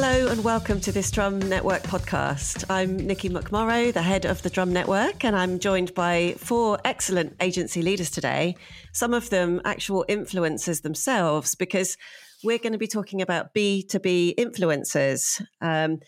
Hello and welcome to this Drum Network podcast. I'm Nikki McMorrow, the head of the Drum Network, and I'm joined by four excellent agency leaders today, some of them actual influencers themselves, because we're going to be talking about B2B influencers. Um,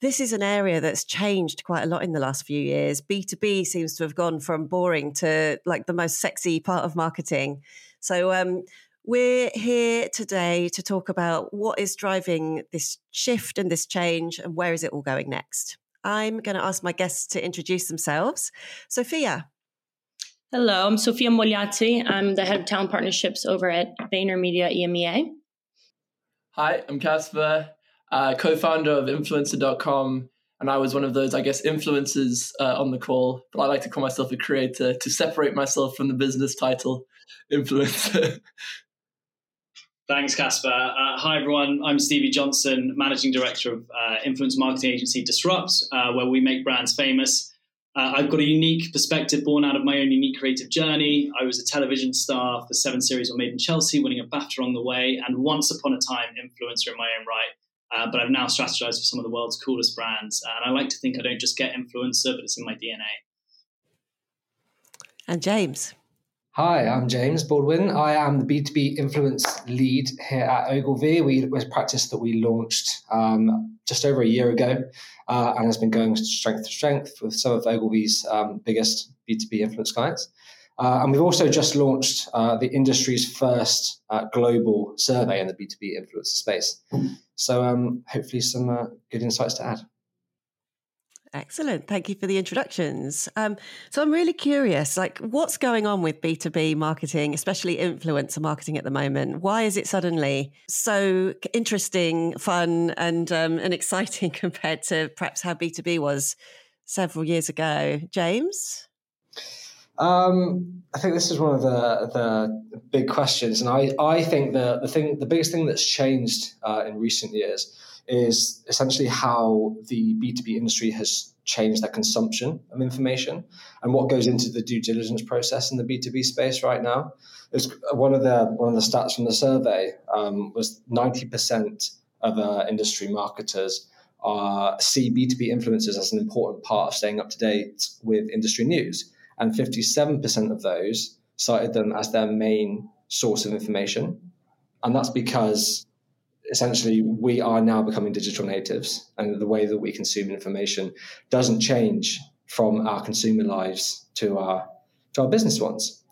this is an area that's changed quite a lot in the last few years. B2B seems to have gone from boring to like the most sexy part of marketing. So, um, we're here today to talk about what is driving this shift and this change and where is it all going next. I'm going to ask my guests to introduce themselves. Sofia. Hello, I'm Sofia Mogliazzi. I'm the head of talent partnerships over at VaynerMedia EMEA. Hi, I'm Caspar, uh, co-founder of Influencer.com, and I was one of those, I guess, influencers uh, on the call. But I like to call myself a creator to separate myself from the business title influencer. Thanks, Caspar. Uh, hi, everyone. I'm Stevie Johnson, Managing Director of uh, influence marketing agency Disrupt, uh, where we make brands famous. Uh, I've got a unique perspective born out of my own unique creative journey. I was a television star for seven series on Made in Chelsea, winning a BAFTA along the way, and once upon a time, influencer in my own right. Uh, but I've now strategized for some of the world's coolest brands. And I like to think I don't just get influencer, but it's in my DNA. And James. Hi, I'm James Baldwin. I am the B2B influence lead here at Ogilvy. We was a practice that we launched um, just over a year ago uh, and has been going strength to strength with some of Ogilvy's um, biggest B2B influence clients. Uh, and we've also just launched uh, the industry's first uh, global survey in the B2B influencer space. So um, hopefully some uh, good insights to add. Excellent. Thank you for the introductions. Um, so I'm really curious, like what's going on with B2B marketing, especially influencer marketing at the moment? Why is it suddenly so interesting, fun, and um, and exciting compared to perhaps how B2B was several years ago? James? Um, I think this is one of the the big questions, and I, I think the the thing the biggest thing that's changed uh, in recent years is essentially how the B2B industry has changed their consumption of information and what goes into the due diligence process in the B2B space right now. Is one of the one of the stats from the survey um, was 90% of uh, industry marketers uh, see B2B influencers as an important part of staying up to date with industry news. And 57% of those cited them as their main source of information. And that's because essentially we are now becoming digital natives and the way that we consume information doesn't change from our consumer lives to our to our business ones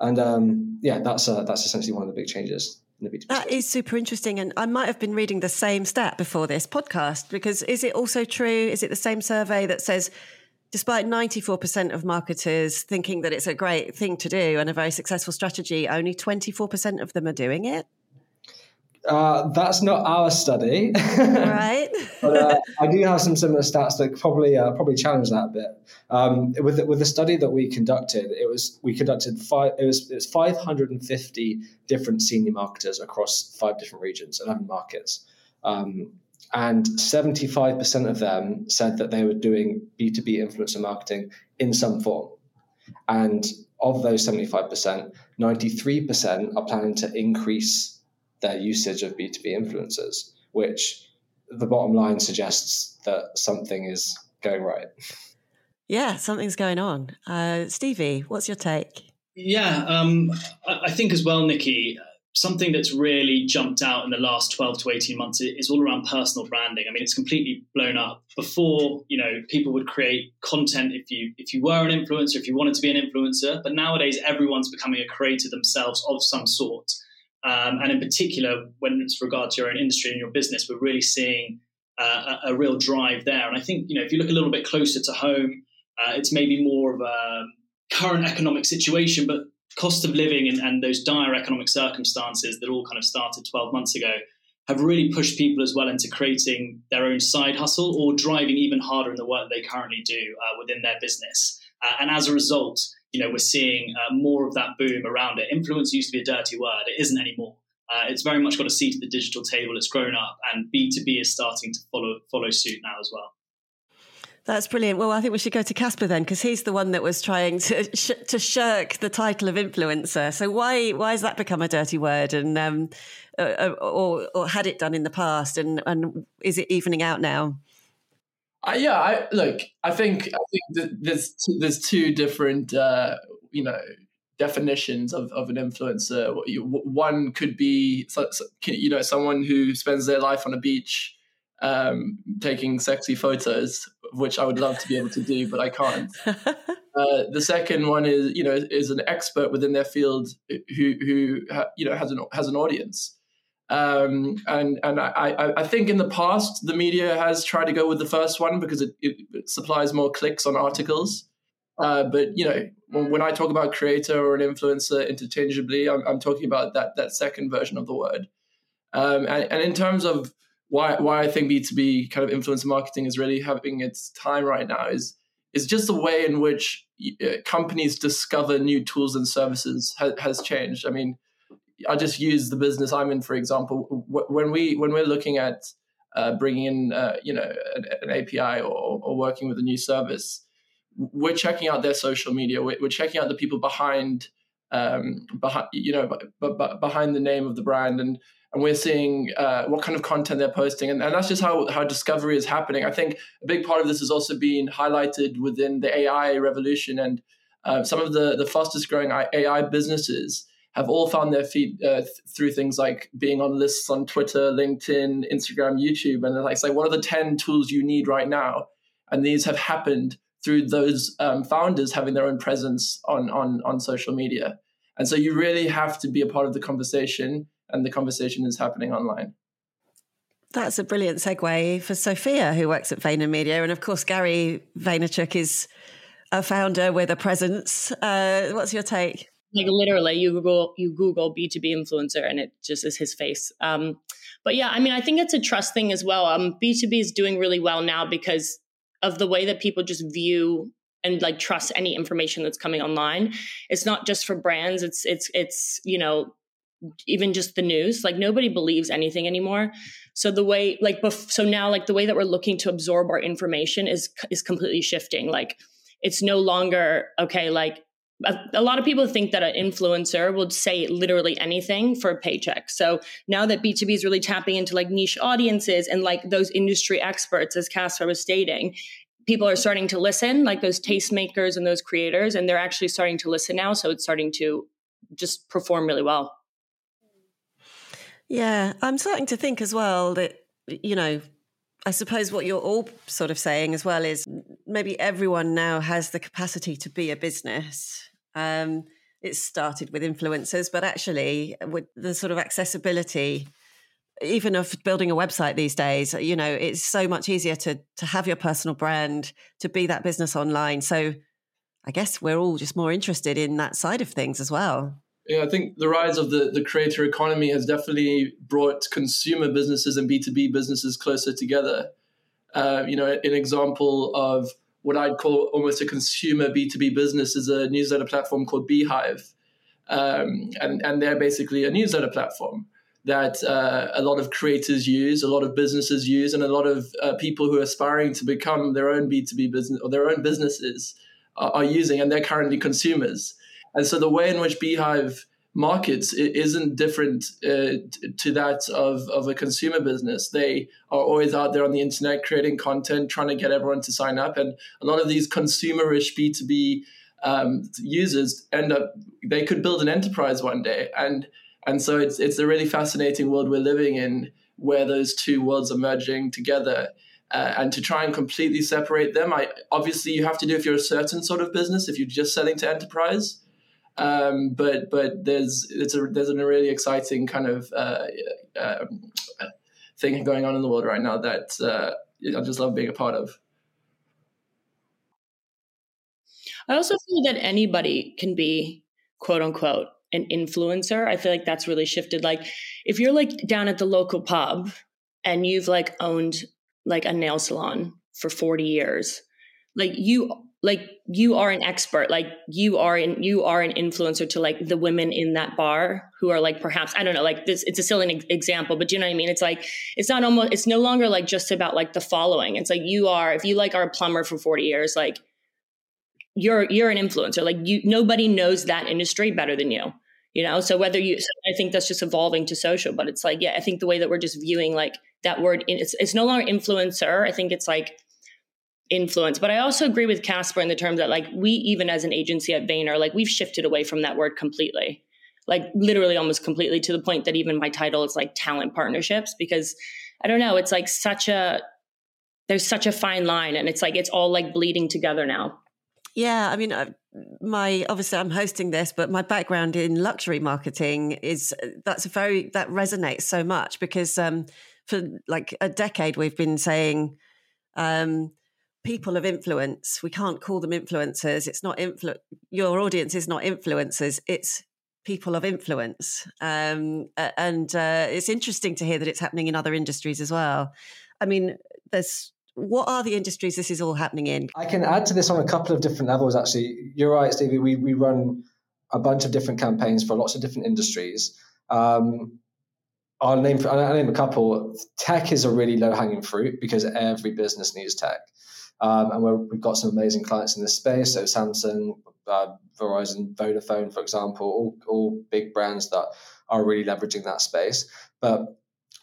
and um, yeah that's uh, that's essentially one of the big changes in the bit that is super interesting. And I might have been reading the same stat before this podcast because is it also true? Is it the same survey that says, despite 94% of marketers thinking that it's a great thing to do and a very successful strategy, only 24% of them are doing it? Uh, that's not our study, right? but uh, I do have some similar stats that probably uh, probably challenge that a bit. Um, with the, with the study that we conducted, it was we conducted five. It was it was 550 different senior marketers across five different regions, 11 markets, um, and 75% of them said that they were doing B2B influencer marketing in some form, and of those 75%, 93% are planning to increase their usage of B2B influencers, which the bottom line suggests that something is going right. Yeah, something's going on. Uh, Stevie, what's your take? Yeah, um, I think as well, Nikki, something that's really jumped out in the last 12 to 18 months is all around personal branding. I mean, it's completely blown up. Before, you know, people would create content if you if you were an influencer, if you wanted to be an influencer, but nowadays everyone's becoming a creator themselves of some sort. Um, and in particular, when it's regard to your own industry and your business, we're really seeing uh, a, a, real drive there. And I think, you know, if you look a little bit closer to home, uh, it's maybe more of a current economic situation, but cost of living and, and those dire economic circumstances that all kind of started 12 months ago have really pushed people as well into creating their own side hustle or driving even harder in the work they currently do uh, within their business. Uh, and as a result, you know, we're seeing uh, more of that boom around it. Influence used to be a dirty word; it isn't anymore. Uh, it's very much got a seat at the digital table. It's grown up, and B two B is starting to follow follow suit now as well. That's brilliant. Well, I think we should go to Caspar then, because he's the one that was trying to sh- to shirk the title of influencer. So why why has that become a dirty word, and um, uh, uh or or had it done in the past, and and is it evening out now? Uh, yeah, I look. I think I think there's there's two different uh, you know definitions of, of an influencer. One could be you know someone who spends their life on a beach um, taking sexy photos, which I would love to be able to do, but I can't. uh, the second one is you know is an expert within their field who who you know has an has an audience. Um, and and I, I think in the past the media has tried to go with the first one because it, it supplies more clicks on articles. Uh, but you know when, I talk about creator or an influencer interchangeably, I'm, I'm talking about that that second version of the word. Um, and, and in terms of why why I think B two B kind of influencer marketing is really having its time right now is is just the way in which uh, companies discover new tools and services ha- has changed. I mean, I just use the business I'm in for example. When we when we're looking at uh, bringing in uh, you know an, an API or, or working with a new service, we're checking out their social media. We're, we're checking out the people behind um, behind you know b- b- behind the name of the brand and and we're seeing uh, what kind of content they're posting. And, and that's just how, how discovery is happening. I think a big part of this has also been highlighted within the AI revolution. And uh, some of the, the fastest growing AI businesses have all found their feet uh, th- through things like being on lists on Twitter, LinkedIn, Instagram, YouTube. And like, like, what are the 10 tools you need right now? And these have happened through those um, founders having their own presence on, on, on social media. And so you really have to be a part of the conversation and the conversation is happening online. That's a brilliant segue for Sofia, who works at VaynerMedia. And of course, Gary Vaynerchuk is a founder with a presence. Uh, what's your take? Like literally, you Google you Google B two B influencer, and it just is his face. Um, but yeah, I mean, I think it's a trust thing as well. Um, B two B is doing really well now because of the way that people just view and like trust any information that's coming online. It's not just for brands. It's it's it's you know even just the news like nobody believes anything anymore so the way like bef- so now like the way that we're looking to absorb our information is is completely shifting like it's no longer okay like a, a lot of people think that an influencer would say literally anything for a paycheck. So now that b2b is really tapping into like niche audiences and like those industry experts as Caspar was stating people are starting to listen like those tastemakers and those creators and they're actually starting to listen now so it's starting to just perform really well. Yeah, I'm starting to think as well that, you know, I suppose what you're all sort of saying as well is maybe everyone now has the capacity to be a business. Um, it started with influencers, but actually, with the sort of accessibility, even of building a website these days, you know, it's so much easier to to have your personal brand, to be that business online. So, I guess we're all just more interested in that side of things as well. Yeah, I think the rise of the, the creator economy has definitely brought consumer businesses and B2B businesses closer together. Uh, you know, an example of what I'd call almost a consumer B2B business is a newsletter platform called Beehiiv. Um, and, and they're basically a newsletter platform that uh, a lot of creators use, a lot of businesses use, and a lot of uh, people who are aspiring to become their own B2B business or their own businesses are, are using, and they're currently consumers. And so the way in which Beehiiv markets isn't different uh, to that of, of a consumer business. They are always out there on the internet creating content, trying to get everyone to sign up. And a lot of these consumerish B2B um, users end up, they could build an enterprise one day. And, and so it's, it's a really fascinating world we're living in where those two worlds are merging together. Uh, and to try and completely separate them, I obviously you have to do if you're a certain sort of business. If you're just selling to enterprise, um, but but there's it's a there's a really exciting kind of uh, uh, thing going on in the world right now that uh, I just love being a part of. I also feel that anybody can be quote unquote an influencer. I feel like that's really shifted. Like if you're like down at the local pub and you've like owned like a nail salon for 40 years, like you like you are an expert. Like you are in you are an influencer to like the women in that bar who are like perhaps i don't know like this it's a silly example but do you know what i mean? It's like it's not almost it's no longer like just about like the following. It's like you are if you like are a plumber for 40 years like you're you're an influencer. Like you nobody knows that industry better than you you know? So whether you so i think that's just evolving to social but it's like yeah i think the way that we're just viewing like that word it's, it's no longer influencer. I think it's like influence. But I also agree with Caspar in the terms that like we even as an agency at Vayner, like we've shifted away from that word completely. Like literally almost completely to the point that even my title is like talent partnerships because I don't know, it's like such a there's such a fine line and it's like it's all like bleeding together now. Yeah, I mean, uh, my obviously I'm hosting this, but my background in luxury marketing is uh, that's a very that resonates so much because um, for like a decade we've been saying um, people of influence. We can't call them influencers. It's not influ- your audience is not influencers. It's people of influence. Um, and uh, it's interesting to hear that it's happening in other industries as well. I mean, there's what are the industries this is all happening in? I can add to this on a couple of different levels. Actually, you're right, Stevie. We we run a bunch of different campaigns for lots of different industries. Um, I'll name I'll name a couple. Tech is a really low hanging fruit because every business needs tech. Um, and we have got some amazing clients in this space. So Samsung, uh, Verizon, Vodafone, for example, all, all big brands that are really leveraging that space. But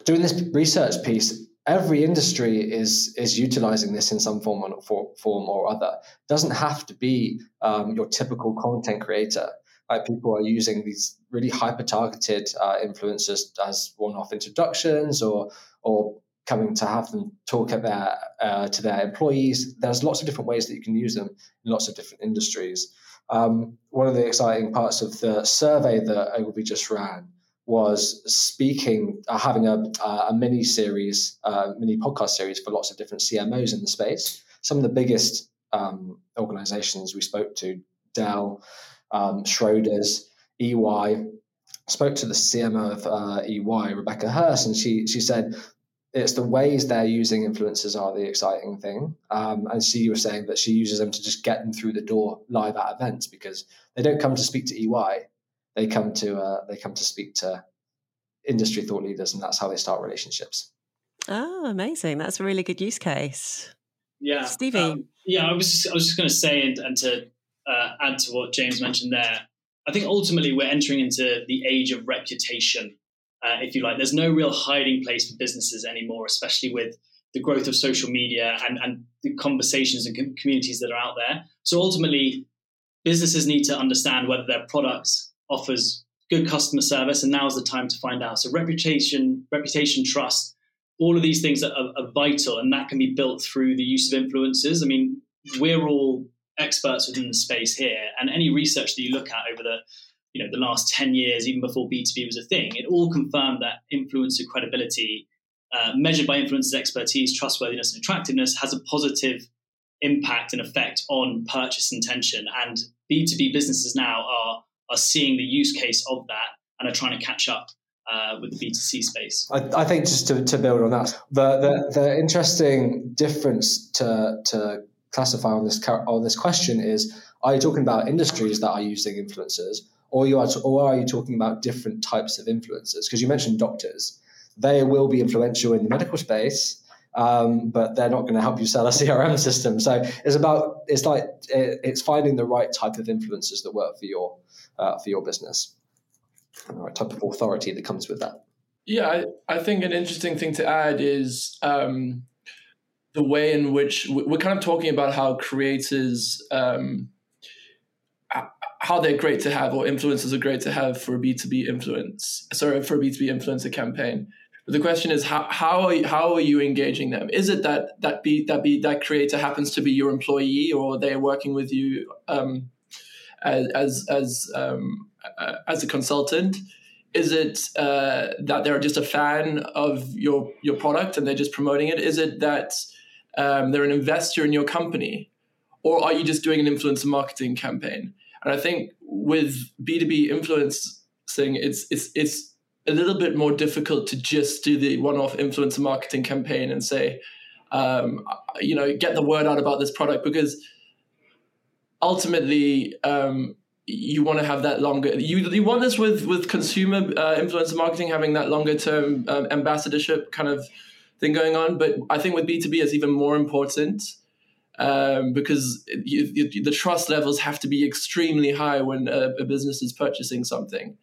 doing this research piece, every industry is is utilizing this in some form or, for, form or other. It doesn't have to be um, your typical content creator. Like people are using these really hyper targeted uh, influencers as one off introductions or or coming to have them talk at their uh, to their employees. There's lots of different ways that you can use them in lots of different industries. Um, one of the exciting parts of the survey that Ogilvy just ran was speaking, uh, having a, a mini series, uh, mini podcast series for lots of different CMOs in the space. Some of the biggest um, organizations we spoke to, Dell, um, Schroders, EY, spoke to the CMO of uh, EY, Rebecca Hurst, and she she said it's the ways they're using influencers are the exciting thing. Um, and she was saying that she uses them to just get them through the door live at events because they don't come to speak to EY, they come to uh, they come to speak to industry thought leaders, and that's how they start relationships. Oh, amazing! That's a really good use case. Yeah, Stevie. Um, yeah, I was just, I was just going to say and, and to uh, add to what James mentioned there. I think ultimately we're entering into the age of reputation uh, if you like. There's no real hiding place for businesses anymore, especially with the growth of social media and, and the conversations and com- communities that are out there. So ultimately, businesses need to understand whether their product offers good customer service, and now is the time to find out. So reputation, reputation, trust, all of these things are, are vital, and that can be built through the use of influencers. I mean, we're all experts within the space here, and any research that you look at over the you know the last 10 years even before b2b was a thing it all confirmed that influencer credibility uh, measured by influencers expertise trustworthiness and attractiveness has a positive impact and effect on purchase intention and b2b businesses now are are seeing the use case of that and are trying to catch up uh, with the B2C space. I, I, think just to, to build on that, the, the, the interesting difference to, to classify on this on this question is: Are you talking about industries that are using influencers, or you are or are you talking about different types of influencers? Because you mentioned doctors, they will be influential in the medical space, um, but they're not going to help you sell a CRM system. So it's about it's like it's finding the right type of influencers that work for your uh, for your business, and the right type of authority that comes with that. Yeah, I, I think an interesting thing to add is um, the way in which we're kind of talking about how creators um, how they're great to have or influencers are great to have for a B2B influence, sorry, for a B2B influencer campaign. But the question is how how are you, how are you engaging them? Is it that that be that be that creator happens to be your employee or they're working with you um, as as as, um, uh, as a consultant? Is it uh, that they're just a fan of your your product and they're just promoting it? Is it that um, they're an investor in your company, or are you just doing an influencer marketing campaign? And I think with B2B influencing, it's it's it's a little bit more difficult to just do the one-off influencer marketing campaign and say, um, you know, get the word out about this product because ultimately, um, you want to have that longer. You you want this with with consumer uh, influencer marketing having that longer term um, ambassadorship kind of thing going on. But I think with B two B, it's even more important um, because you, you, the trust levels have to be extremely high when a, a business is purchasing something.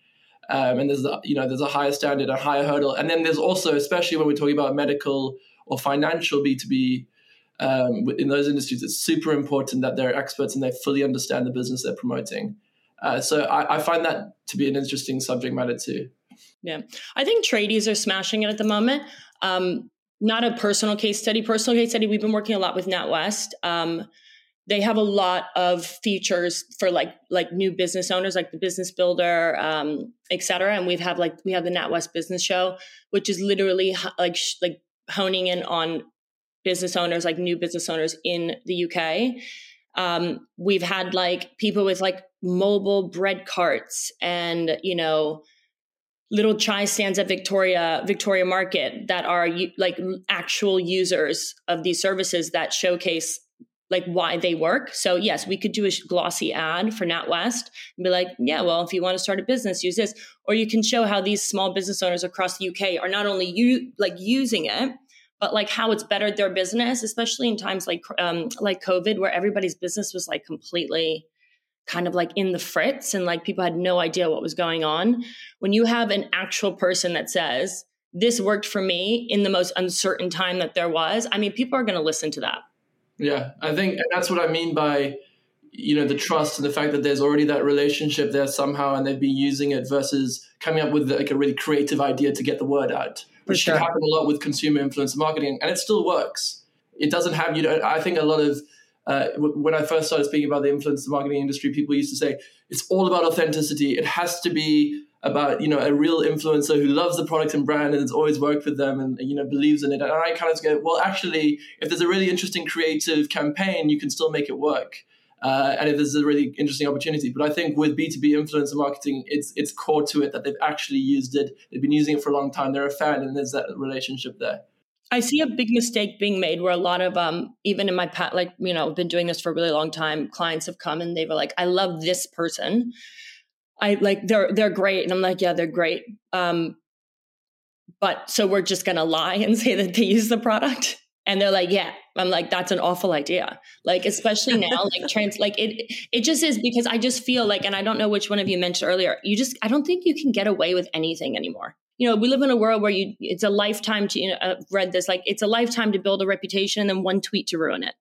Um, and there's a, you know there's a higher standard, a higher hurdle, and then there's also, especially when we're talking about medical or financial B two B, um, in those industries, it's super important that they're experts and they fully understand the business they're promoting. Uh, so I, I, find that to be an interesting subject matter too. Yeah, I think tradies are smashing it at the moment. Um, not a personal case study. Personal case study. We've been working a lot with NatWest. Um, they have a lot of features for like like new business owners, like the Business Builder, um, et cetera. And we've have like we have the NatWest Business Show, which is literally like like honing in on business owners, like new business owners in the UK. Um, we've had like people with like mobile bread carts and you know little chai stands at Victoria Victoria Market that are like actual users of these services that showcase like why they work. So yes, we could do a glossy ad for NatWest and be like, yeah, well, if you want to start a business, use this, or you can show how these small business owners across the UK are not only you like using it, but like how it's bettered their business, especially in times like um, like COVID, where everybody's business was like completely kind of like in the fritz and like people had no idea what was going on. When you have an actual person that says, this worked for me in the most uncertain time that there was, I mean, people are going to listen to that. Yeah, I think that's what I mean by you know the trust and the fact that there's already that relationship there somehow and they've been using it versus coming up with like a really creative idea to get the word out which sure. can happen a lot with consumer influence marketing and it still works it doesn't have you know i think a lot of uh, when I first started speaking about the influencer marketing industry, people used to say it's all about authenticity. It has to be about you know a real influencer who loves the product and brand and has always worked with them and you know believes in it. And I kind of go, well, actually, if there's a really interesting creative campaign, you can still make it work. Uh, and if there's a really interesting opportunity, but I think with B two B influencer marketing, it's it's core to it that they've actually used it. They've been using it for a long time. They're a fan, and there's that relationship there. I see a big mistake being made where a lot of um even in my past like you know I've been doing this for a really long time clients have come and they were like I love this person. I like they're they're great. And I'm like yeah they're great. Um but so we're just gonna lie and say that they use the product? And they're like yeah. I'm like that's an awful idea. Like especially now like trans like it it just is because I just feel like and I don't know which one of you mentioned earlier you just I don't think you can get away with anything anymore you know, we live in a world where you it's a lifetime to you know, I've read this like it's a lifetime to build a reputation and then one tweet to ruin it.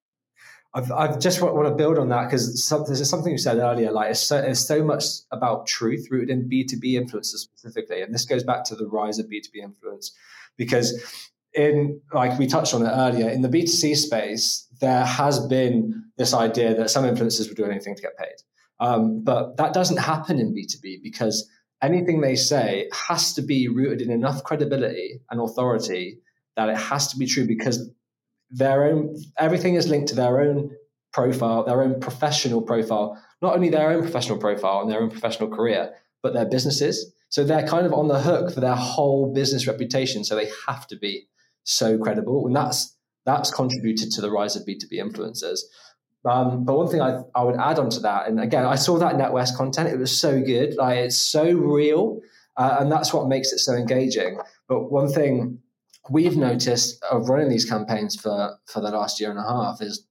I've, I've just want, want to build on that because some, there's something you said earlier. Like it's so, it's so much about truth rooted in B two B influencers specifically, and this goes back to the rise of B two B influence because in like we touched on it earlier in the B two C space, there has been this idea that some influencers would do anything to get paid, um, but that doesn't happen in B two B because anything they say has to be rooted in enough credibility and authority that it has to be true because their own everything is linked to their own profile, their own professional profile, not only their own professional profile and their own professional career, but their businesses. So they're kind of on the hook for their whole business reputation. So they have to be so credible. And that's that's contributed to the rise of B2B influencers. Um, but one thing I, I would add on to that, and again, I saw that NatWest content. It was so good. Like it's so real. Uh, and that's what makes it so engaging. But one thing we've noticed of running these campaigns for, for the last year and a half is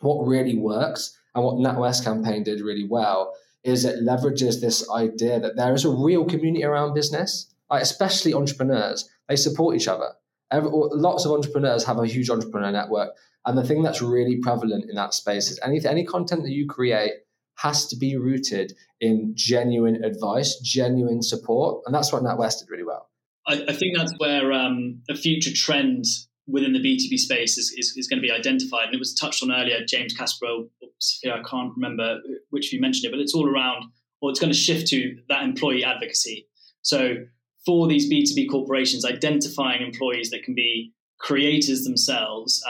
what really works and what NatWest campaign did really well is it leverages this idea that there is a real community around business, like especially entrepreneurs. They support each other. Every, lots of entrepreneurs have a huge entrepreneur network. And the thing that's really prevalent in that space is any, any content that you create has to be rooted in genuine advice, genuine support. And that's what NatWest did really well. I, I think that's where um, a future trend within the B2B space is, is, is, going to be identified. And it was touched on earlier, James Caspar, I can't remember which of you mentioned it, but it's all around, or it's going to shift to that employee advocacy. So for these B2B corporations, identifying employees that can be creators themselves,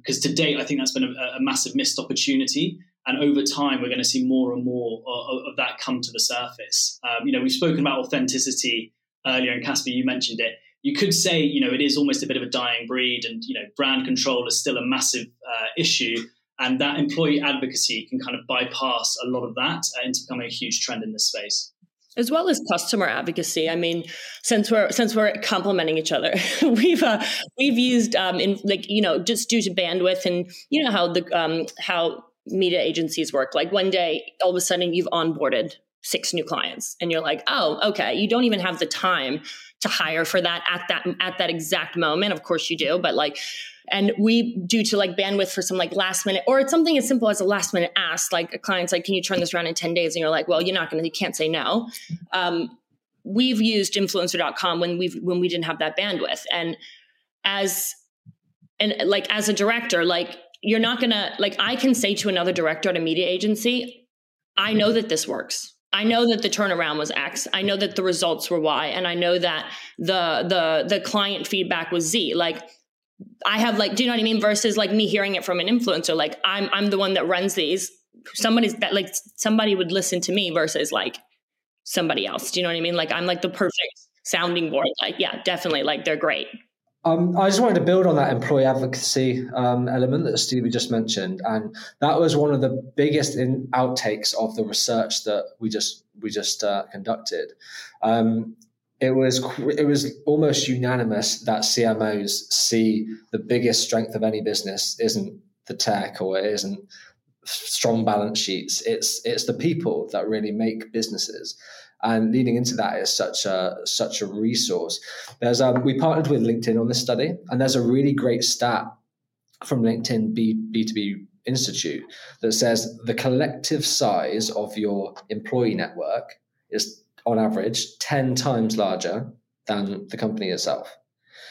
because um, to date, I think that's been a, a, massive missed opportunity. And over time, we're going to see more and more of, of that come to the surface. Um, you know, we've spoken about authenticity earlier, and Caspar, you mentioned it. You could say, you know, it is almost a bit of a dying breed, and you know, brand control is still a massive uh, issue. And that employee advocacy can kind of bypass a lot of that uh, into becoming a huge trend in this space as well as customer advocacy. I mean, since we're since we're complementing each other, we've uh, we've used um, in like you know just due to bandwidth and you know how the um, how media agencies work. Like one day, all of a sudden, you've onboarded six new clients, and you're like, oh, okay, you don't even have the time to hire for that at that at that exact moment. Of course, you do, but like and we, due to like bandwidth for some like last minute, or it's something as simple as a last minute ask, like a client's like, can you turn this around in 10 days? And you're like, well, you're not going to, you can't say no. Um, we've used influencer.com when we've, when we didn't have that bandwidth. And as, and like as a director, like you're not going to, like I can say to another director at a media agency, I know that this works. I know that the turnaround was X. I know that the results were Y, and I know that the the the client feedback was Z. Like I have like, do you know what I mean? Versus like me hearing it from an influencer, like I'm I'm the one that runs these. Somebody's that like somebody would listen to me versus like somebody else. Do you know what I mean? Like I'm like the perfect sounding board. Like yeah, definitely. Like they're great. Um, I just wanted to build on that employee advocacy um, element that Stevie just mentioned, and that was one of the biggest in outtakes of the research that we just we just uh, conducted. Um, it was it was almost unanimous that CMOs see the biggest strength of any business isn't the tech or it isn't strong balance sheets. It's it's the people that really make businesses. And leading into that is such a such a resource. There's um, we partnered with LinkedIn on this study, and there's a really great stat from LinkedIn B B2B Institute that says the collective size of your employee network is on average 10 times larger than the company itself.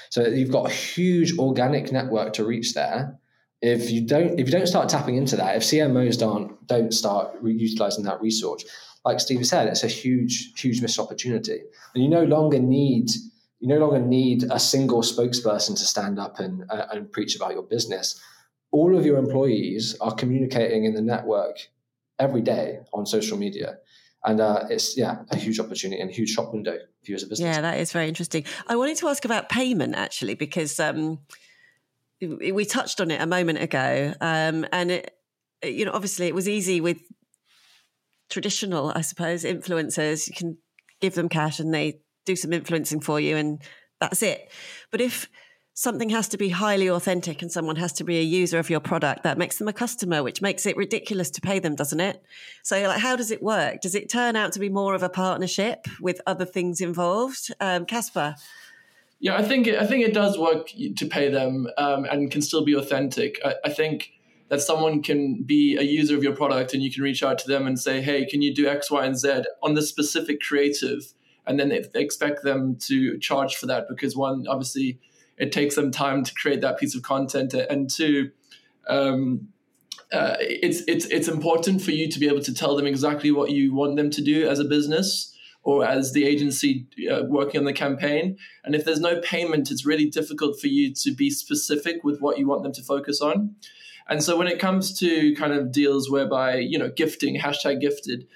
So you've got a huge organic network to reach there. If you don't, if you don't start tapping into that, if CMOs don't don't start utilizing that resource, like Steve said, it's a huge, huge missed opportunity. And you no longer need you no longer need a single spokesperson to stand up and uh, and preach about your business. All of your employees are communicating in the network every day on social media and uh, it's yeah a huge opportunity and a huge shop window for you as a business. Yeah, that is very interesting. I wanted to ask about payment actually because um, we touched on it a moment ago, um, and it, you know obviously it was easy with traditional, I suppose, influencers. You can give them cash and they do some influencing for you, and that's it. But if something has to be highly authentic and someone has to be a user of your product that makes them a customer which makes it ridiculous to pay them doesn't it? So like how does it work? Does it turn out to be more of a partnership with other things involved? Um, caspar yeah i think it, i think it does work to pay them um, and can still be authentic. I, I think that someone can be a user of your product and you can reach out to them and say hey can you do x y and z on this specific creative? And then they expect them to charge for that because one obviously it takes them time to create that piece of content, and two, um, uh, it's it's it's important for you to be able to tell them exactly what you want them to do as a business or as the agency uh, working on the campaign. And if there's no payment, it's really difficult for you to be specific with what you want them to focus on. And so when it comes to kind of deals whereby you know gifting hashtag gifted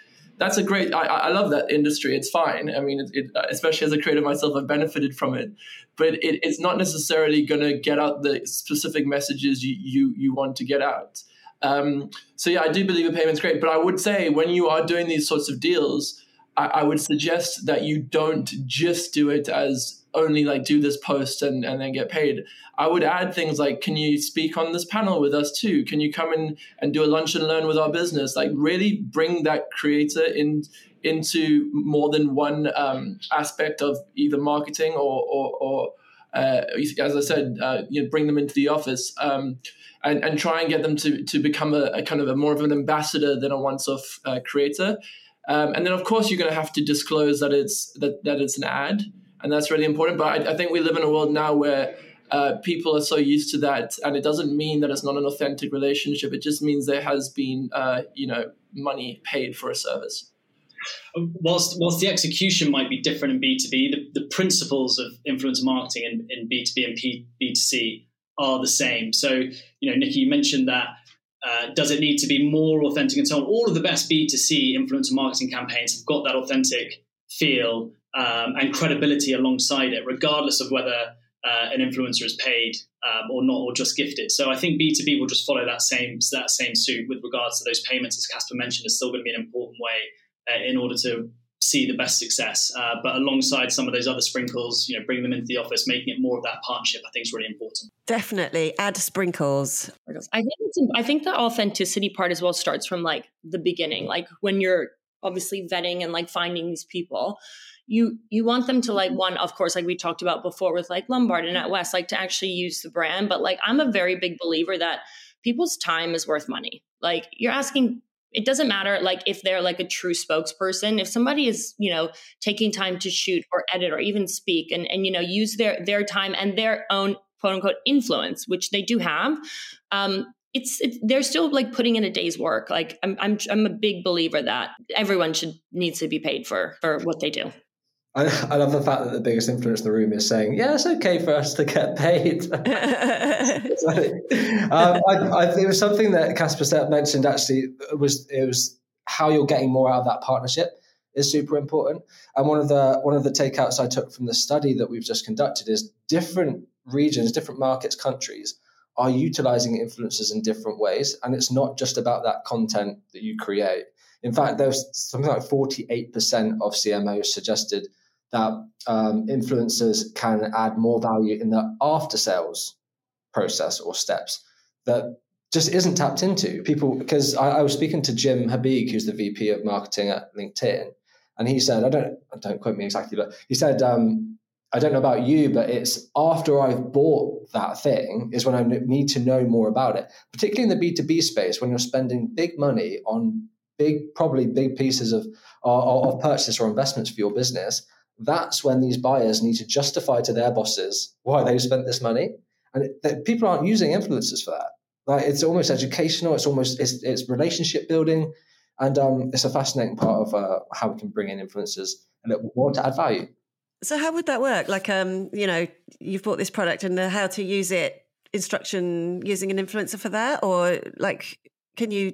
that's a great I, I love that industry. It's fine. I mean it, it, especially as a creator myself i've benefited from it. But it, it's not necessarily going to get out the specific messages you you, you want to get out. Um, so yeah i do believe a payment's great. But i would say when you are doing these sorts of deals I, I would suggest that you don't just do it as only like do this post and, and then get paid. I would add things like, can you speak on this panel with us too? Can you come in and do a lunch and learn with our business? Like really bring that creator in into more than one um, aspect of either marketing or, or, or uh, as I said, uh, you know, bring them into the office um, and, and try and get them to, to become a, a, kind of a more of an ambassador than a once-off uh, creator. Um, and then, of course, you're going to have to disclose that it's that, that it's an ad and that's really important. But I, I think we live in a world now where uh, people are so used to that, and it doesn't mean that it's not an authentic relationship. It just means there has been, uh, you know, money paid for a service. Whilst, whilst the execution might be different in B2B, the, the principles of influencer marketing in, in B2B and B two C are the same. So, you know, Nikki, you mentioned that uh, does it need to be more authentic and so on? All of the best B2C influencer marketing campaigns have got that authentic feel um, and credibility alongside it, regardless of whether uh, an influencer is paid um, or not, or just gifted. So I think B2B will just follow that same that same suit with regards to those payments, as Caspar mentioned, is still going to be an important way uh, in order to see the best success. Uh, but alongside some of those other sprinkles, you know, bringing them into the office, making it more of that partnership, I think is really important. Definitely add sprinkles. I think it's, I think the authenticity part as well starts from like the beginning, like when you're obviously vetting and like finding these people you you want them to like one of course like we talked about before with like lombard and NatWest like to actually use the brand but like i'm a very big believer that people's time is worth money. Like you're asking it doesn't matter like if they're like a true spokesperson if somebody is you know taking time to shoot or edit or even speak and and you know use their their time and their own quote unquote influence which they do have um it's, it's they're still like putting in a day's work. Like I'm, I'm i'm a big believer that everyone should needs to be paid for for what they do I, I, love the fact that the biggest influence in the room is saying, "Yeah, it's okay for us to get paid." um, I, I, it was something that Caspar mentioned. Actually, was it was how you're getting more out of that partnership is super important. And one of the one of the takeouts I took from the study that we've just conducted is different regions, different markets, countries are utilizing influencers in different ways, and it's not just about that content that you create. In fact, there's something like 48% of CMOs suggested that um, influencers can add more value in the after sales process or steps that just isn't tapped into. People, because I, I, was speaking to Jim Habig, who's the VP of marketing at LinkedIn, and he said, I don't, don't quote me exactly, but he said, um, I don't know about you, but it's after I've bought that thing is when I need to know more about it, particularly in the B2B space when you're spending big money on big, probably big pieces of, of, of purchase or investments for your business that's when these buyers need to justify to their bosses why they've spent this money. And it, people aren't using influencers for that. Like it's almost educational. It's almost it's, it's relationship building, and um, it's a fascinating part of uh, how we can bring in influencers and more to add value. So how would that work? Like, um, you know, you've bought this product and the how to use it, instruction using an influencer for that, or like, can you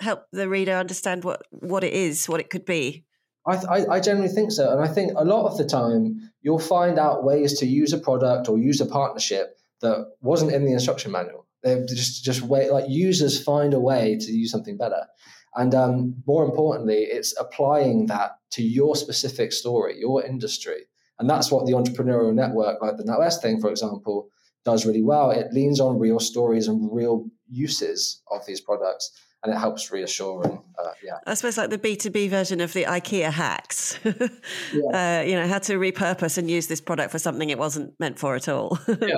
help the reader understand what what it is, what it could be? I, I, I generally think so. And I think a lot of the time you'll find out ways to use a product or use a partnership that wasn't in the instruction manual. They just just way like users find a way to use something better. And um, more importantly, it's applying that to your specific story, your industry. And that's what the entrepreneurial network, like the NatWest thing, for example, does really well. It leans on real stories and real uses of these products and it helps reassure and uh, yeah. I suppose like the B two B version of the IKEA hacks. yeah. uh, you know how to repurpose and use this product for something it wasn't meant for at all. yeah,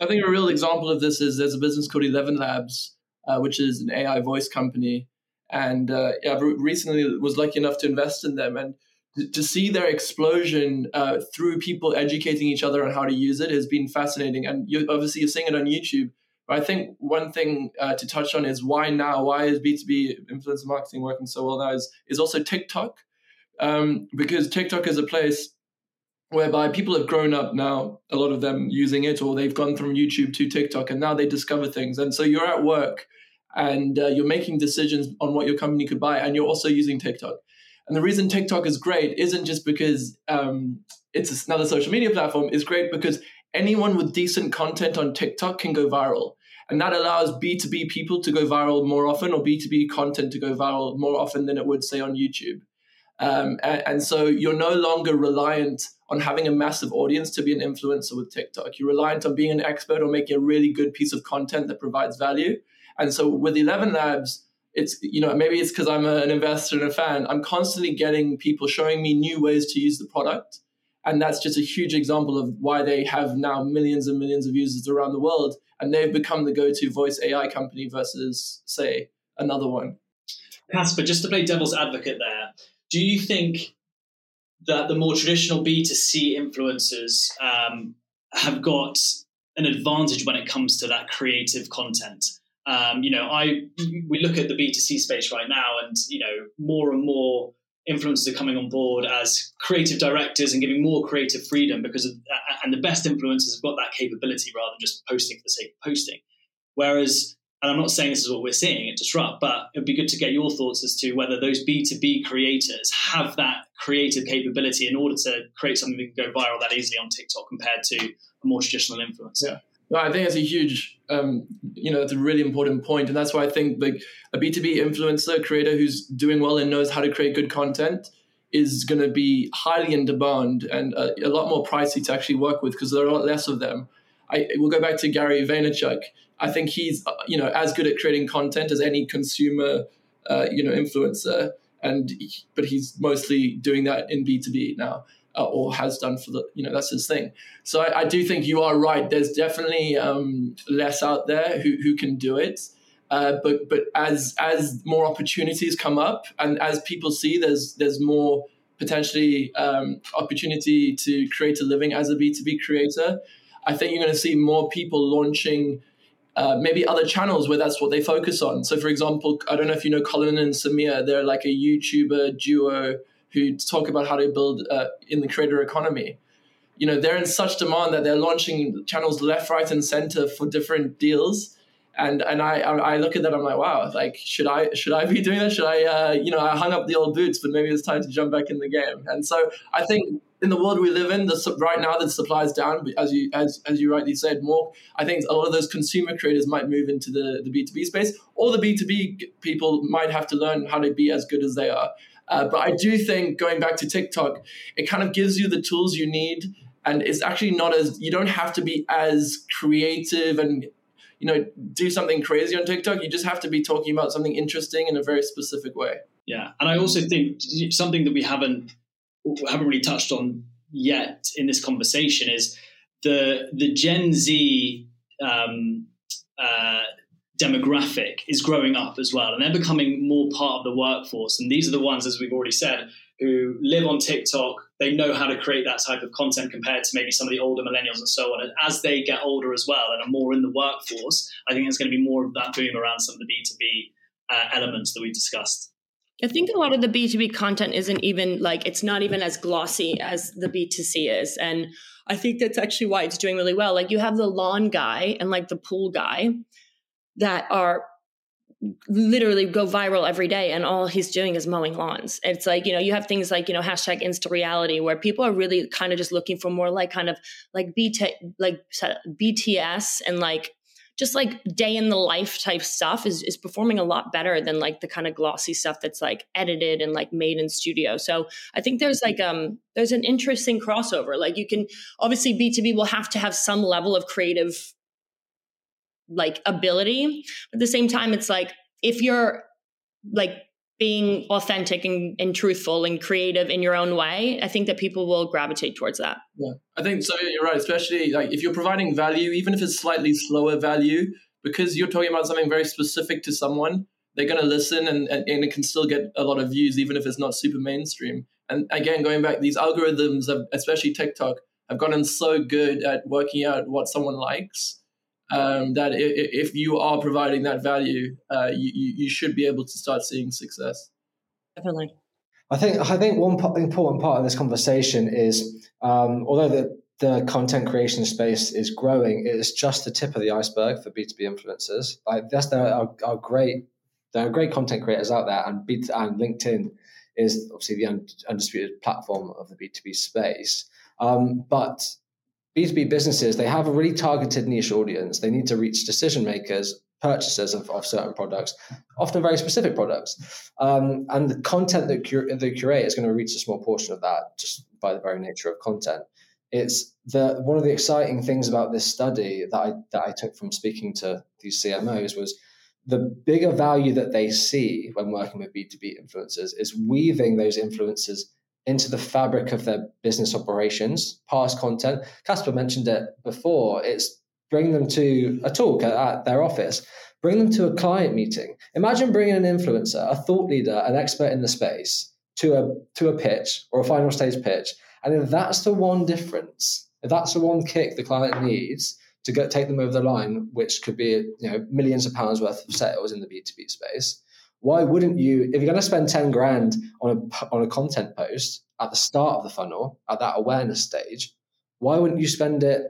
I think a real example of this is there's a business called Eleven Labs, uh, which is an AI voice company, and uh, yeah, recently was lucky enough to invest in them and. To see their explosion uh, through people educating each other on how to use it has been fascinating, and you obviously you're seeing it on YouTube but I think one thing uh, to touch on is why now? Why is B2B influencer marketing working so well now? Is, is also TikTok. Um, because TikTok is a place whereby people have grown up now, a lot of them using it, or they've gone from YouTube to TikTok and now they discover things. And so you're at work and uh, you're making decisions on what your company could buy, and you're also using TikTok. And the reason TikTok is great isn't just because um, it's another social media platform, it's great because anyone with decent content on TikTok can go viral. And that allows B2B people to go viral more often or B2B content to go viral more often than it would, say, on YouTube. Um, and, and, so you're no longer reliant on having a massive audience to be an influencer with TikTok. You're reliant on being an expert or making a really good piece of content that provides value. And so with 11 Labs, it's, you know, maybe it's because I'm a, an investor and a fan. I'm constantly getting people showing me new ways to use the product and that's just a huge example of why they have now millions and millions of users around the world. And they've become the go to voice AI company versus, say, another one. Caspar, just to play devil's advocate there, do you think that the more traditional B2C influencers um, have got an advantage when it comes to that creative content? Um, you know, I we look at the B2C space right now, and you know, more and more influencers are coming on board as creative directors and giving more creative freedom because of, and the best influencers have got that capability rather than just posting for the sake of posting. Whereas and I'm not saying this is what we're seeing at Disrupt, but it'd be good to get your thoughts as to whether those B2B creators have that creative capability in order to create something that can go viral that easily on TikTok compared to a more traditional influencer. Yeah. No, I think that's a huge, um, you know, it's a really important point, and that's why I think like a B two B influencer creator who's doing well and knows how to create good content is going to be highly in demand and a, a, lot more pricey to actually work with because there are a lot less of them. I will go back to Gary Vaynerchuk. I think he's, uh, you know, as good at creating content as any consumer, uh, you know, influencer, and but he's mostly doing that in B two B now uh, or has done for the you know that's his thing so i, I do think you are right there's definitely um, less out there who, who can do it uh, but but as as more opportunities come up and as people see there's there's more potentially um, opportunity to create a living as a b2b creator i think you're going to see more people launching uh, maybe other channels where that's what they focus on. So, for example, I don't know if you know Colin and Samir. They're like a YouTuber duo who talk about how to build uh, in the creator economy. You know, they're in such demand that they're launching channels left, right, and center for different deals. And and I I look at that, I'm like, wow, like should I should I be doing that? Should I uh, you know I hung up the old boots, but maybe it's time to jump back in the game. And so I think in the world we live in, the right now the supply is down, as you as as you rightly said, more. I think a lot of those consumer creators might move into the the B two B space, or the B two B people might have to learn how to be as good as they are. Uh, but I do think going back to TikTok, it kind of gives you the tools you need. And it's actually not as, you don't have to be as creative and, you know, do something crazy on TikTok. You just have to be talking about something interesting in a very specific way. Yeah. And I also think something that we haven't, haven't really touched on yet in this conversation is the, the Gen Z um, uh, demographic is growing up as well, and they're becoming more part of the workforce. And these are the ones, as we've already said, who live on TikTok. They know how to create that type of content compared to maybe some of the older millennials and so on. And as they get older as well and are more in the workforce, I think there's going to be more of that boom around some of the B2B uh, elements that we discussed. I think a lot of the B2B content isn't even like, it's not even as glossy as the B2C is. And I think that's actually why it's doing really well. Like you have the lawn guy and like the pool guy that are literally go viral every day and all he's doing is mowing lawns. It's like you know you have things like you know hashtag insta reality where people are really kind of just looking for more like kind of like bt like bts and like just like day in the life type stuff is, is performing a lot better than like the kind of glossy stuff that's like edited and like made in studio. So i think there's like um there's an interesting crossover. Like you can obviously b2b will have to have some level of creative like ability. At the same time, it's like if you're like being authentic and, and, truthful and creative in your own way, I think that people will gravitate towards that. Yeah, I think so. You're right, especially like if you're providing value, even if it's slightly slower value, because you're talking about something very specific to someone, they're going to listen and, and, and it can still get a lot of views, even if it's not super mainstream. And again, going back, these algorithms, especially TikTok, have gotten so good at working out what someone likes um, that if, if, you are providing that value, uh, you, you should be able to start seeing success. Definitely. I think I think one important part of this conversation is um, although the the content creation space is growing, it is just the tip of the iceberg for B two B influencers. Like that's there are, are, great there are great content creators out there, and B and LinkedIn is obviously the undisputed platform of the B two B space. Um, but B2B businesses, they have a really targeted niche audience. They need to reach decision makers, purchasers of, of certain products, often very specific products. Um, and the content that cur- they curate is going to reach a small portion of that just by the very nature of content. It's the one of the exciting things about this study that I that I took from speaking to these CMOs was the bigger value that they see when working with B2B influencers is weaving those influencers into the fabric of their business operations, past content. Caspar mentioned it before. It's bring them to a talk at, at, their office, bring them to a client meeting. Imagine bringing an influencer, a thought leader, an expert in the space to a to a pitch or a final stage pitch, and if that's the one difference, if that's the one kick the client needs to get take them over the line, which could be you know millions of pounds worth of sales in the B two B space, why wouldn't you if you're going to spend 10 grand on a on a content post at the start of the funnel at that awareness stage why wouldn't you spend it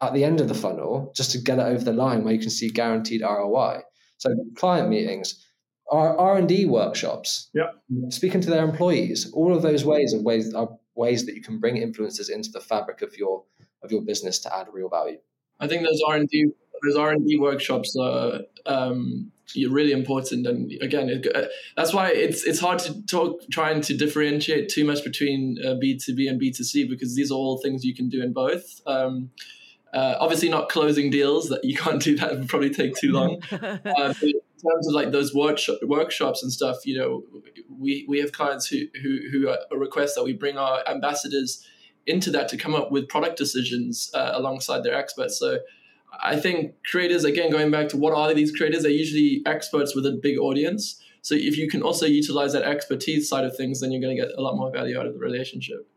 at the end of the funnel just to get it over the line where you can see guaranteed ROI So client meetings, R and D workshops, yeah, speaking to their employees, all of those ways of ways are ways that you can bring influencers into the fabric of your of your business to add real value. I think those R and D those R and D workshops are um, really important, and again, it, uh, that's why it's it's hard to talk trying to differentiate too much between B two B and B two C because these are all things you can do in both. Um, uh, obviously, not closing deals that you can't do that would probably take too long. uh, in terms of like those workshop, workshops and stuff, you know, we, we have clients who, who, who request that we bring our ambassadors into that to come up with product decisions uh, alongside their experts. So I think creators, again, going back to what are these creators, they're usually experts with a big audience. So if you can also utilize that expertise side of things, then you're going to get a lot more value out of the relationship.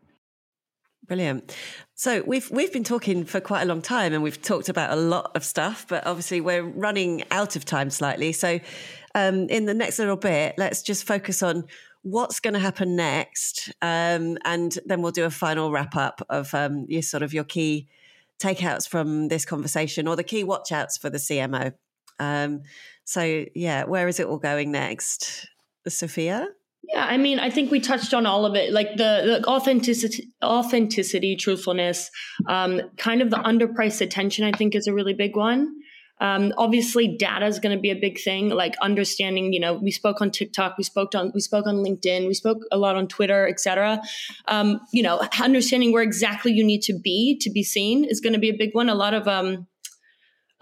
Brilliant. So we've we've been talking for quite a long time, and we've talked about a lot of stuff. But obviously, we're running out of time slightly. So, um, in the next little bit, let's just focus on what's going to happen next, um, and then we'll do a final wrap up of um, your sort of your key takeouts from this conversation, or the key watchouts for the CMO. Um, so, yeah, where is it all going next, Sofia? Yeah, I mean, I think we touched on all of it, like the, the authenticity, authenticity, truthfulness, um, kind of the underpriced attention. I think is a really big one. Um, obviously, data is going to be a big thing. Like understanding, you know, we spoke on TikTok, we spoke on we spoke on LinkedIn, we spoke a lot on Twitter, etc. Um, you know, understanding where exactly you need to be to be seen is going to be a big one. A lot of um,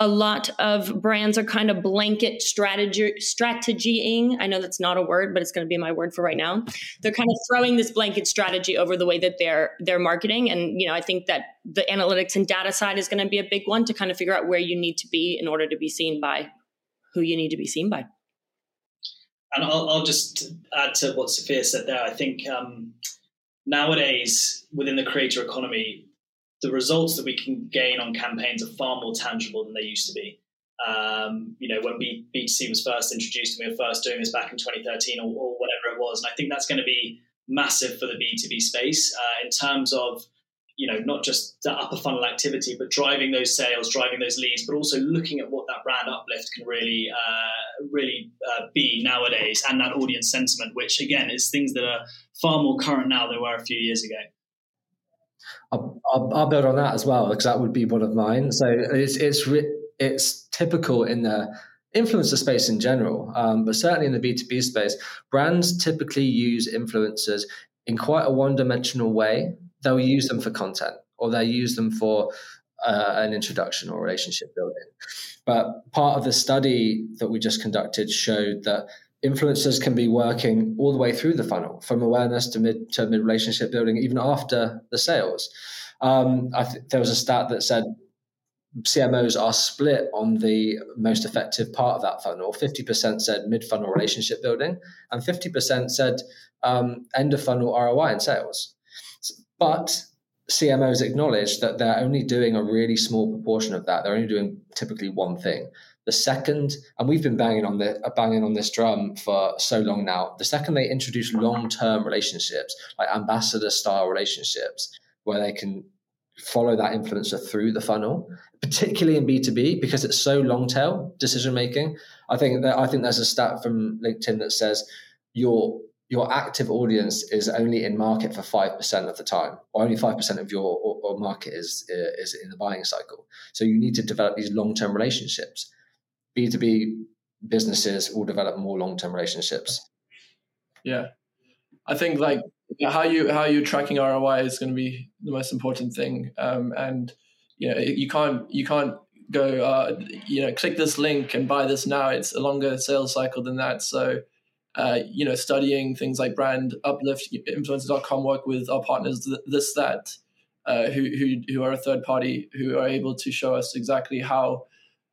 a lot of brands are kind of blanket strategy strategying. I know that's not a word, but it's going to be my word for right now. They're kind of throwing this blanket strategy over the way that they're they're marketing, and you know I think that the analytics and data side is going to be a big one to kind of figure out where you need to be in order to be seen by who you need to be seen by. And I'll, I'll just add to what Sofia said there. I think um, nowadays within the creator economy, the results that we can gain on campaigns are far more tangible than they used to be. Um, you know, when B- B2C was first introduced, and we were first doing this back in 2013 or, or whatever it was. And I think that's going to be massive for the B2B space uh, in terms of, you know, not just the upper funnel activity, but driving those sales, driving those leads, but also looking at what that brand uplift can really, uh, really uh, be nowadays and that audience sentiment, which again is things that are far more current now than they were a few years ago. I'll, I'll, I'll, build on that as well because that would be one of mine. So it's it's it's typical in the influencer space in general, um, but certainly in the B two B space, brands typically use influencers in quite a one dimensional way. They'll use them for content, or they'll use them for uh, an introduction or relationship building. But part of the study that we just conducted showed that influencers can be working all the way through the funnel from awareness to mid to mid relationship building even after the sales um, th- there was a stat that said CMOs are split on the most effective part of that funnel. 50% said mid funnel relationship building, and 50% said um, end of funnel ROI and sales. But CMOs acknowledge that they're only doing a really small proportion of that. They're only doing typically one thing. The second, and we've been banging on the uh, banging on this drum for so long now. The second they introduce long term relationships, like ambassador style relationships, where they can follow that influencer through the funnel, particularly in B two B because it's so long tail decision making. I think that I think there's a stat from LinkedIn that says your your active audience is only in market for 5% of the time or only 5% of your or, or market is uh, is in the buying cycle so you need to develop these long-term relationships B2B businesses will develop more long term relationships. Yeah. I think like how you how you tracking ROI is going to be the most important thing. Um, and you know, you can't you can't go uh, you know click this link and buy this now. It's a longer sales cycle than that. So uh, you know, studying things like brand uplift, influencer.com work with our partners, this that, uh, who who who are a third party who are able to show us exactly how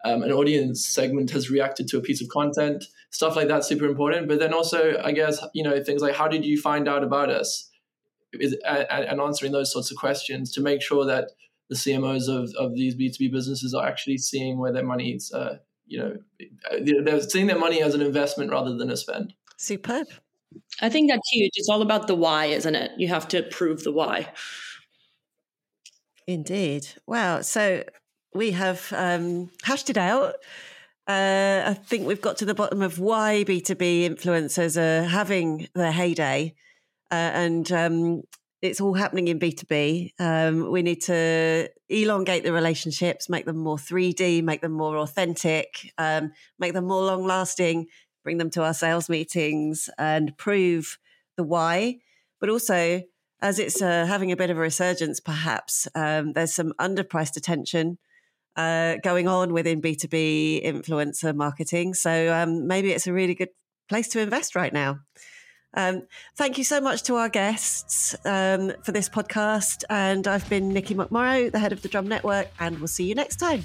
um, an audience segment has reacted to a piece of content stuff like that super important. But then also i guess you know things like how did you find out about us? Is, and answering those sorts of questions to make sure that the cmos of, of these b2b businesses are actually seeing where their money is uh, you know they're seeing their money as an investment rather than a spend. Superb i think that's huge. It's all about the why isn't it? You have to prove the why. Indeed. Wow. So we have um, hashed it out. Uh, I think we've got to the bottom of why B2B influencers are having their heyday. Uh, and um, it's all happening in B2B. Um, we need to elongate the relationships, make them more 3D, make them more authentic, um, make them more long lasting, bring them to our sales meetings and prove the why. But also, as it's uh, having a bit of a resurgence, perhaps um, there's some underpriced attention uh, going on within B2B influencer marketing. So um, maybe it's a really good place to invest right now. Um, thank you so much to our guests um, for this podcast. And I've been Nikki McMorrow, the head of the Drum Network, and we'll see you next time.